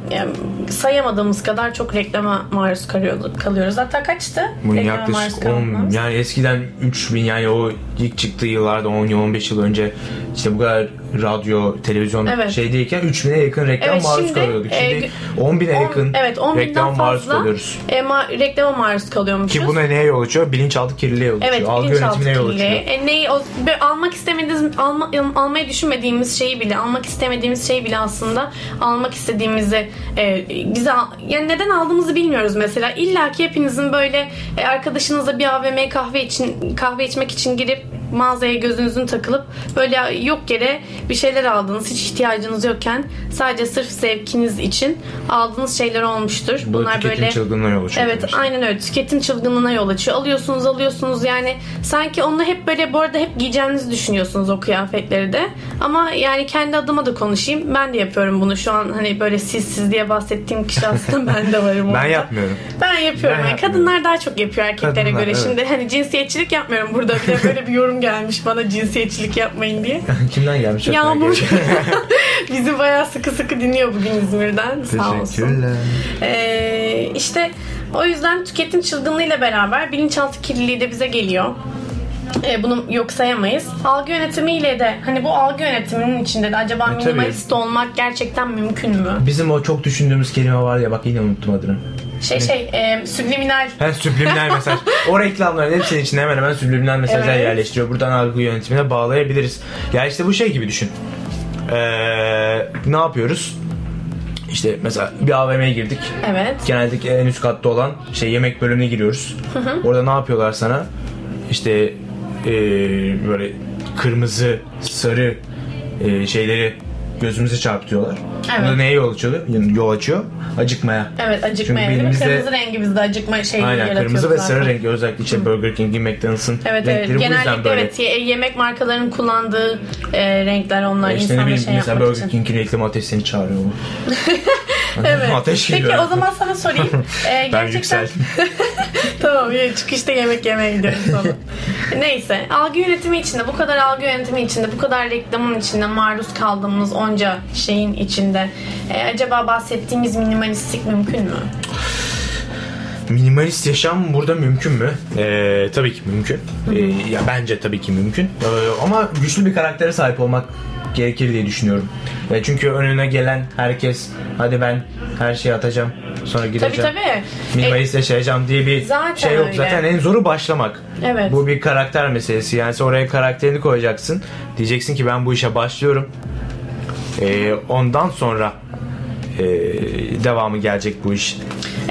Yani sayamadığımız kadar çok reklama maruz kalıyoruz. kalıyoruz. Hatta kaçtı? Bu reklama yaklaşık 10 kalmamız? yani eskiden 3000 yani o ilk çıktığı yıllarda 10 yıl 15 yıl önce işte bu kadar radyo, televizyon Evet. şey değilken 3000'e yakın reklam Evet, maruz şimdi, kalıyorduk. e, Şimdi 10.000'e On- yakın evet 10 binden reklam maruz kalıyoruz. e, ma- reklama maruz kalıyormuşuz. Ki bu ne neye yol açıyor? Bilinçaltı kirliliğe yol açıyor. Evet, Algı yönetimine yol açıyor. E, neyi o, almak istemediğimiz, alma, almayı düşünmediğimiz şeyi bile, almak istemediğimiz şeyi bile aslında almak istediğimizi e, bize al- yani neden aldığımızı bilmiyoruz mesela. İlla ki hepinizin böyle e, arkadaşınızla bir AVM kahve için kahve içmek için girip mağazaya gözünüzün takılıp böyle yok yere bir şeyler aldınız hiç ihtiyacınız yokken sadece sırf zevkiniz için aldığınız şeyler olmuştur. Bu Bunlar tüketim böyle çılgınlığına yol açıyor. Evet tabii. aynen öyle. Tüketim çılgınlığına yol açıyor. Alıyorsunuz alıyorsunuz yani sanki onunla hep böyle bu arada hep giyeceğinizi düşünüyorsunuz o kıyafetleri de. Ama yani kendi adıma da konuşayım. Ben de yapıyorum bunu şu an hani böyle siz siz diye bahsettiğim kişi aslında ben de varım. Ben yapmıyorum. Ben yapıyorum. Ben yani yapmıyorum. kadınlar daha çok yapıyor erkeklere Kadınlar, göre. evet. Şimdi hani cinsiyetçilik yapmıyorum burada. Bir de böyle bir yorum gelmiş bana cinsiyetçilik yapmayın diye. Kimden gelmiş? Yağmur. Bizi bayağı sıkı sıkı dinliyor bugün İzmir'den. Sağ olsun. Ee, işte o yüzden tüketim çılgınlığıyla beraber bilinçaltı kirliliği de bize geliyor. Ee, bunu yok sayamayız. Algı yönetimiyle de hani bu algı yönetiminin içinde de acaba E, tabii. minimalist olmak gerçekten mümkün mü? Bizim o çok düşündüğümüz kelime var ya bak yine unuttum adını. Şey şey e, subliminal Hem subliminal mesaj. O reklamların hepsinin içinde hemen hemen subliminal mesajlar Evet. yerleştiriyor. Buradan algı yönetimine bağlayabiliriz. Ya işte bu şey gibi düşün. Ee, ne yapıyoruz? İşte mesela bir AVM'ye girdik. evet. Genellikle en üst katta olan şey yemek bölümüne giriyoruz. Orada ne yapıyorlar sana? İşte ee, böyle kırmızı, sarı e, şeyleri gözümüze çarpıtıyorlar. Evet. Bu da neye yol açıyor? Yol açıyor. Acıkmaya. Evet acıkmaya. Çünkü beynimizde- Kırmızı rengi bizde acıkma şeyi Aynen yaratıyor kırmızı ve sarı renk özellikle işte Burger King'in McDonald's'ın Evet renkleri evet. bu yüzden Genellikle böyle. evet ye- yemek markalarının kullandığı e, renkler onlar Ya işte bileyim şey mesela yapmak Burger için. King'in reklamı ateş seni çağırıyor? Evet. Ateş Peki geliyor. o zaman sana sorayım. Ee, Ben gerçekten... yüksel. tamam çıkışta yemek yemeye gidiyoruz sonra. Neyse algı yönetimi içinde bu kadar algı yönetimi içinde bu kadar reklamın içinde maruz kaldığımız onca şeyin içinde e, acaba bahsettiğimiz minimalistlik mümkün mü? Minimalist yaşam burada mümkün mü? Ee, tabii ki mümkün. Ee, ya bence tabii ki mümkün. Ee, ama güçlü bir karaktere sahip olmak gerekir diye düşünüyorum. Ya çünkü önüne gelen herkes hadi ben her şeyi atacağım sonra Tabii gideceğim. tabii. Minimalist yaşayacağım diye bir Zaten şey yok. öyle. Zaten en zoru başlamak. Evet. Bu bir karakter meselesi. Yani sen oraya karakterini koyacaksın. Diyeceksin ki ben bu işe başlıyorum. Ee, ondan sonra ee, devamı gelecek bu iş.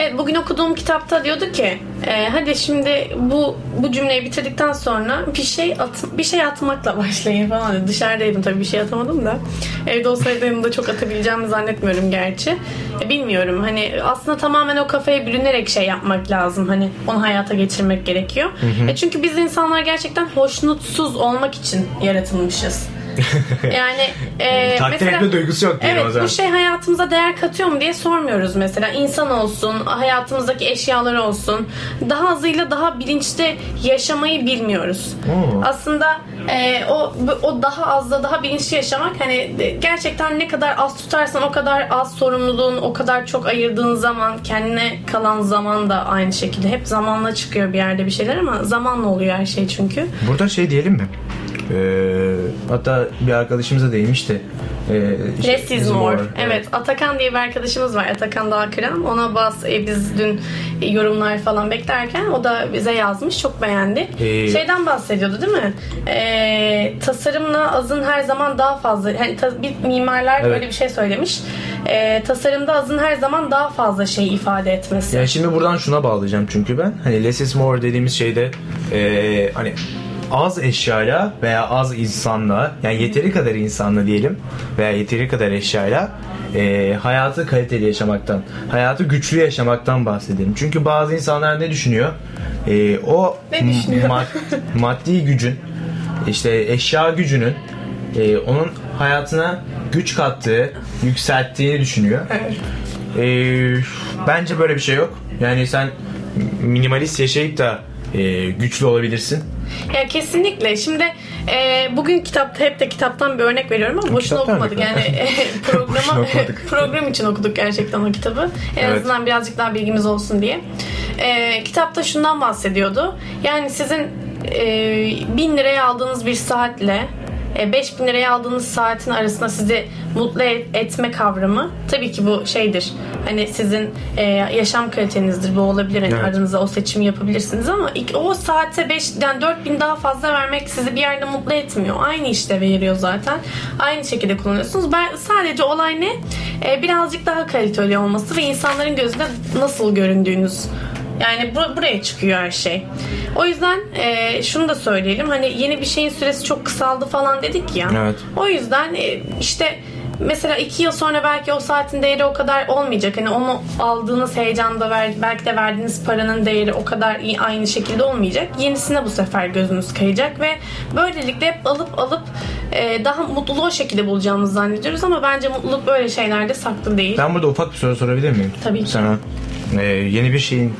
Evet bugün okuduğum kitapta diyordu ki e, hadi şimdi bu bu cümleyi bitirdikten sonra bir şey at, bir şey atmakla başlayın falan. Dışarıdaydım tabii bir şey atamadım da. Evde olsaydım da çok atabileceğimi zannetmiyorum gerçi. E, bilmiyorum hani aslında tamamen o kafaya bürünerek şey yapmak lazım. Hani onu hayata geçirmek gerekiyor. E, çünkü biz insanlar gerçekten hoşnutsuz olmak için yaratılmışız. yani e, Takdir mesela- etme duygusu yok diyelim o Evet zaman. bu şey hayatımıza değer katıyor mu diye sormuyoruz mesela. İnsan olsun, hayatımızdaki eşyalar olsun. Daha azıyla daha bilinçli yaşamayı bilmiyoruz. Oo. Aslında e, o o daha azda daha bilinçli yaşamak hani e, gerçekten ne kadar az tutarsan o kadar az sorumluluğun o kadar çok ayırdığın zaman kendine kalan zaman da aynı şekilde hep zamanla çıkıyor bir yerde bir şeyler ama zamanla oluyor her şey çünkü. Burada şey diyelim mi? Ee, hatta bir arkadaşımıza değinmişti. Ee, işte Less is more. Evet. Atakan diye bir arkadaşımız var. Atakan Dağkıran. Ona bas e, biz dün yorumlar falan beklerken o da bize yazmış. Çok beğendi. Ee, Şeyden bahsediyordu değil mi? Ee, tasarımla azın her zaman daha fazla. Yani ta- bir mimarlar Evet. böyle bir şey söylemiş. Ee, tasarımda azın her zaman daha fazla şey ifade etmesi. Yani şimdi buradan şuna bağlayacağım çünkü ben. Hani less is more dediğimiz şeyde ee, hani az eşyayla veya az insanla yani yeteri kadar insanla diyelim veya yeteri kadar eşyayla ee, hayatı kaliteli yaşamaktan, hayatı güçlü yaşamaktan bahsedelim. Çünkü bazı insanlar ne düşünüyor? Ee, o Ne düşünüyor? mad- maddi gücün, işte eşya gücünün ee, onun hayatına güç kattığı, yükselttiğini düşünüyor. Ee, bence böyle bir şey yok. Yani sen minimalist yaşayıp da e, güçlü olabilirsin. Ya kesinlikle. Şimdi e, bugün kitapta hep de kitaptan bir örnek veriyorum ama boşuna Kitaptan okumadık. Yani e, Boşuna okumadık. program için okuduk gerçekten o kitabı. En Evet. azından birazcık daha bilgimiz olsun diye. E, kitapta şundan bahsediyordu. Yani sizin e, bin liraya aldığınız bir saatle e, 5000 liraya aldığınız saatin arasında sizi mutlu et- etme kavramı tabii ki bu şeydir. Hani sizin e, yaşam kalitenizdir. Bu olabilir. Hani Evet. aranızda o seçimi yapabilirsiniz ama ilk, o saate 5 yani 4000 daha fazla vermek sizi bir yerde mutlu etmiyor. Aynı işte veriyor zaten. Aynı şekilde kullanıyorsunuz. Ben sadece olay ne? E, birazcık daha kaliteli olması ve insanların gözünde nasıl göründüğünüz. Yani bu, buraya çıkıyor her şey. O yüzden e, şunu da söyleyelim. Hani yeni bir şeyin süresi çok kısaldı falan dedik ya. Evet. O yüzden e, işte mesela iki yıl sonra belki o saatin değeri o kadar olmayacak. Hani onu aldığınız heyecanda ver, belki de verdiğiniz paranın değeri o kadar iyi aynı şekilde olmayacak. Yenisine bu sefer gözünüz kayacak ve böylelikle hep alıp alıp e, daha mutluluğu o şekilde bulacağımızı zannediyoruz ama bence mutluluk böyle şeylerde saklı değil. Ben burada ufak bir soru sorabilir miyim? Tabii ki. Sana e, yeni bir şeyin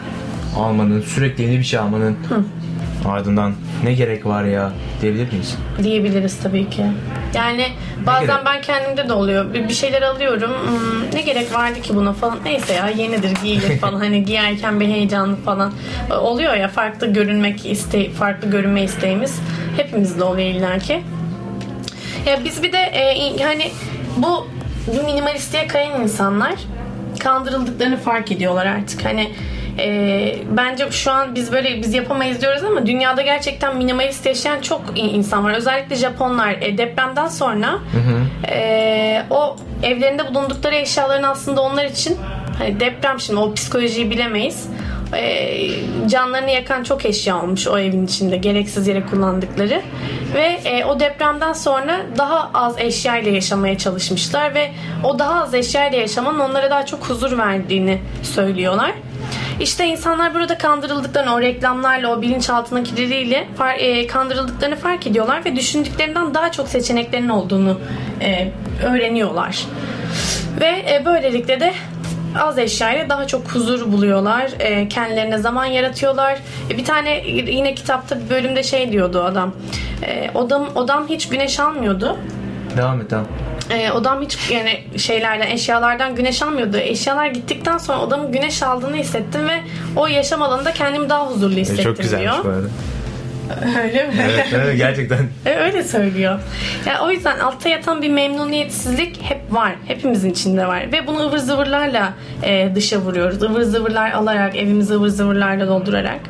almanın, sürekli yeni bir şey almanın ardından ne gerek var ya diyebilir miyiz? diyebiliriz tabii ki. Yani bazen ben kendimde de oluyor. Bir bir şeyler alıyorum. Hmm, ne gerek vardı ki buna falan. Neyse ya yenidir giyilir falan. hani giyerken bir heyecanlı falan. E, Oluyor ya farklı görünmek iste farklı görünme isteğimiz. Hepimizde oluyor illaki. Ya biz bir de e, in- hani bu bu minimalistliğe kayan insanlar kandırıldıklarını fark ediyorlar artık. Hani e, bence şu an biz böyle biz yapamayız diyoruz ama dünyada gerçekten minimalist yaşayan çok insan var. Özellikle Japonlar e, depremden sonra e, o evlerinde bulundukları eşyaların aslında onlar için hani deprem şimdi o psikolojiyi bilemeyiz. e, canlarını yakan çok eşya olmuş o evin içinde gereksiz yere kullandıkları ve e, o depremden sonra daha az eşya ile yaşamaya çalışmışlar ve o daha az eşya ile yaşamanın onlara daha çok huzur verdiğini söylüyorlar. İşte insanlar burada kandırıldıklarını o reklamlarla o bilinçaltındakileriyle far, e, kandırıldıklarını fark ediyorlar ve düşündüklerinden daha çok seçeneklerin olduğunu e, öğreniyorlar. Ve e, böylelikle de az eşyayla daha çok huzur buluyorlar. E, kendilerine zaman yaratıyorlar. E, bir tane yine kitapta bir bölümde şey diyordu adam. E, odam odam hiç güneş almıyordu. Devam et tamam. E, odam hiç yani şeylerden eşyalardan güneş almıyordu. Eşyalar gittikten sonra odamın güneş aldığını hissettim ve o yaşam alanında kendimi daha huzurlu E, hissettim çok güzelmiş diyor. bu arada. Öyle mi? Evet, evet, gerçekten. E, Öyle söylüyor. Yani o yüzden altta yatan bir memnuniyetsizlik hep var. Hepimizin içinde var. Ve bunu ıvır zıvırlarla e, dışa vuruyoruz. Ivır zıvırlar alarak, evimizi ıvır zıvırlarla doldurarak.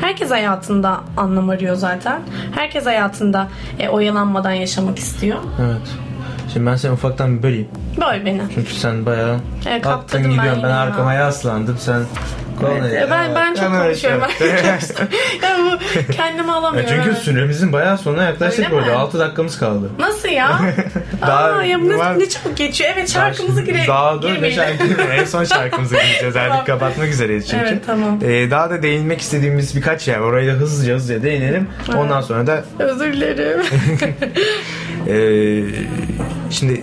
Herkes hayatında anlam arıyor zaten. Herkes hayatında e, oyalanmadan yaşamak istiyor. Evet. Şimdi ben seni ufaktan bir böleyim. Böyle beni. Çünkü sen bayağı kaptırdım ben gidiyorsun. Ben, arkama yaslandım. Sen Evet, Evet, ben ben çok öyle konuşuyorum. şey arkadaşlar. ya bu kendimi Ya alamıyorum. çünkü evet. süremizin bayağı sonuna yaklaştık Öyle mi? burada. 6 dakikamız kaldı. Nasıl ya? Daha Aa, ya ne, var- ne çabuk geçiyor. Evet şarkımızı gire, Daha dur ne girmeyelim. şarkı? en son şarkımızı gireceğiz. Tamam. Artık kapatmak üzereyiz çünkü. Evet, tamam. Ee, daha da değinmek istediğimiz birkaç yer. Orayı da hızlıca hızlıca değinelim. Ondan sonra da Özür dilerim. ee, şimdi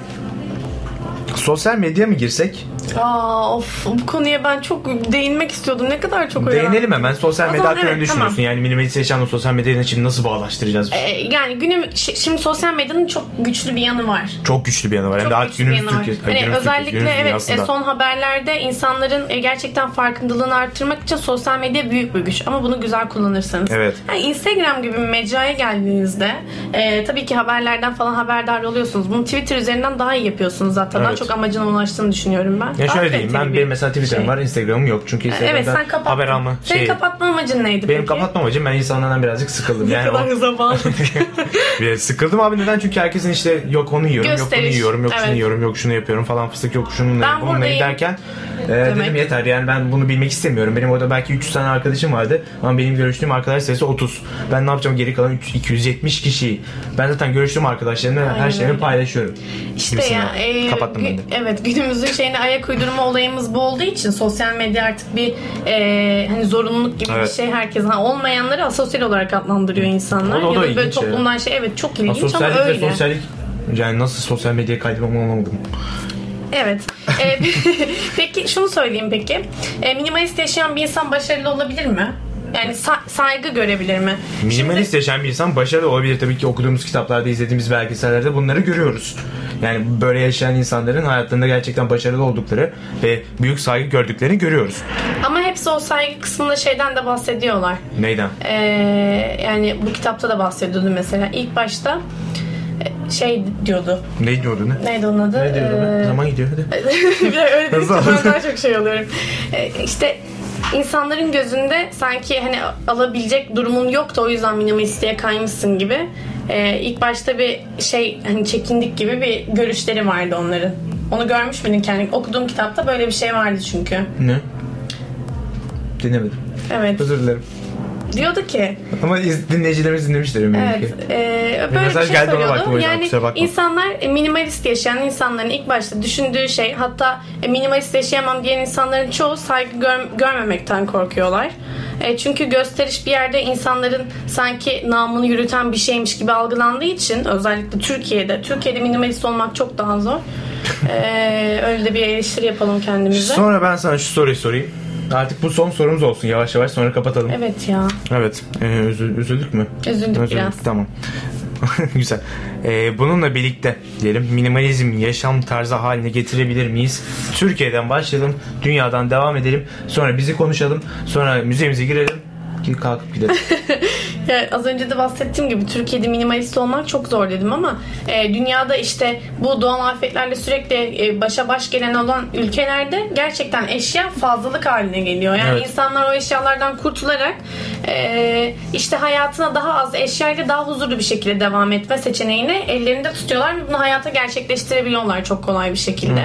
sosyal medya mı girsek? Aa of bu konuya ben çok değinmek istiyordum. Ne kadar çok oyalan- Değinelim hemen. Sosyal medya hakkında evet, düşünüyorsun? tamam. Yani minimalist yaşamla sosyal medyayı şimdi nasıl bağlaştıracağız? Ee, yani günüm şi- şimdi sosyal medyanın çok güçlü bir yanı var. Çok güçlü bir yanı var. Çok artık güçlü bir yanı var. Türkiye. Hani özellikle Türkiye, evet e, son haberlerde insanların e, gerçekten farkındalığını arttırmak için sosyal medya büyük bir güç ama bunu güzel kullanırsanız. Evet. Yani Instagram gibi bir mecraya geldiğinizde e, tabii ki haberlerden falan haberdar oluyorsunuz. Bunu Twitter üzerinden daha iyi yapıyorsunuz zaten. Daha Evet. çok amacına ulaştığını düşünüyorum ben. Ya şöyle diyeyim ben benim bir mesela Twitter'ım şey. var Instagram'ım yok. Çünkü Instagram'da Evet sen kapattın. haber alma Senin şey. kapatma amacın neydi Benim peki? kapatma amacım ben insanlardan birazcık sıkıldım. Ne Yani kadar bağlı. Bir sıkıldım abi neden? Çünkü herkesin işte yok onu yiyorum, yok Gösteriş. bunu yiyorum, yok şunu Evet. yiyorum, yok şunu yapıyorum falan fıstık yok şununla Ben buradayım. derken e, dedim yeter yani ben bunu bilmek istemiyorum. Benim orada belki 300 tane arkadaşım vardı ama benim görüştüğüm arkadaş sayısı 30. Ben ne yapacağım geri kalan 300, 270 kişiyi. Ben zaten görüştüğüm arkadaşlarımla her şeyimi paylaşıyorum. İşte ya e, Kapattım ben de. evet günümüzün şeyine ayak uydurma olayımız bu olduğu için sosyal medya artık bir e, hani zorunluluk gibi Evet. bir şey herkes ha, olmayanları asosyal olarak adlandırıyor insanlar. O da- o da ya da böyle ilginç toplumdan şey evet çok ilginç Asosyallik ama öyle. sosyallik yani nasıl sosyal medyaya kaydırmam anlamadım. Evet. E, peki şunu söyleyeyim peki. E, minimalist yaşayan bir insan başarılı olabilir mi? Yani sa- saygı görebilir mi? Minimalist yaşayan bir insan başarılı olabilir. Tabii ki okuduğumuz kitaplarda, izlediğimiz belgesellerde bunları görüyoruz. Yani böyle yaşayan insanların hayatlarında gerçekten başarılı oldukları ve büyük saygı gördüklerini görüyoruz. Ama hepsi o saygı kısmında şeyden de bahsediyorlar. Neyden? Ee, yani bu kitapta da bahsediyordu mesela. İlk başta e, şey diyordu. Ne diyordu ne? Neydi onun adı? Ne diyordu? Ee? Zaman gidiyor hadi. bir öyle ben ol. daha çok şey oluyorum. Ee, işte insanların gözünde sanki hani alabilecek durumun yok da o yüzden minimalistliğe kaymışsın gibi. Ee, ilk başta bir şey hani çekindik gibi bir görüşleri vardı onların. Onu görmüş müydün kendi? Okuduğum kitapta böyle bir şey vardı çünkü. Ne? Dinlemedim. Evet. Özür dilerim. Diyordu ki Ama iz, dinleyicilerimiz dinlemiştir eminim Evet. ki. E, Bir böyle bir mesaj şey geldi ona baktım yüzden, yani kusura bakma. insanlar e, minimalist yaşayan insanların ilk başta düşündüğü şey hatta e, minimalist yaşayamam diyen insanların çoğu saygı gör- görmemekten korkuyorlar. E, çünkü gösteriş bir yerde insanların sanki namını yürüten bir şeymiş gibi algılandığı için özellikle Türkiye'de Türkiye'de minimalist olmak çok daha zor. E, öyle de bir eleştiri yapalım kendimize. Sonra ben sana şu soruyu sorayım. Artık bu son sorumuz olsun yavaş yavaş sonra kapatalım. Evet ya. Evet. Ee, üzü- üzüldük mü? Üzüldük biraz. Tamam. Güzel. Ee, bununla birlikte diyelim minimalizm yaşam tarzı haline getirebilir miyiz? Türkiye'den başlayalım. Dünyadan devam edelim. Sonra bizi konuşalım. Sonra müzemize girelim. Kalkıp gidelim. Ya az önce de bahsettiğim gibi Türkiye'de minimalist olmak çok zor dedim ama e, dünyada işte bu doğal afetlerle sürekli e, başa baş gelen olan ülkelerde gerçekten eşya fazlalık haline geliyor. Yani Evet. insanlar o eşyalardan kurtularak e, işte hayatına daha az eşyayla daha huzurlu bir şekilde devam etme seçeneğini ellerinde tutuyorlar ve bunu hayata gerçekleştirebiliyorlar çok kolay bir şekilde.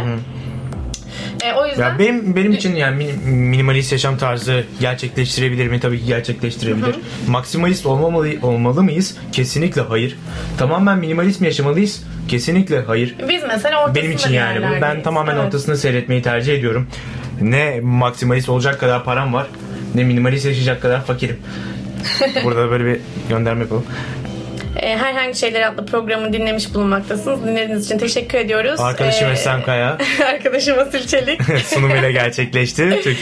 E, o yüzden Ya benim benim için yani minim- minimalist yaşam tarzı gerçekleştirebilir mi? Tabii ki gerçekleştirebilir. Maksimalist olmamalı olmalı mıyız? Kesinlikle hayır. Tamamen minimalist mi yaşamalıyız? Kesinlikle hayır. biz mesela ortasında Benim için yani bu. Ben tamamen Evet. ortasını seyretmeyi tercih ediyorum. Ne maksimalist olacak kadar param var, ne minimalist yaşayacak kadar fakirim. Burada böyle bir gönderme yapalım. E, herhangi şeyler adlı programı dinlemiş bulunmaktasınız. Dinlediğiniz için teşekkür ediyoruz. Arkadaşım E, Esen Kaya arkadaşım Asil Çelik. sunumuyla gerçekleşti. Türkiye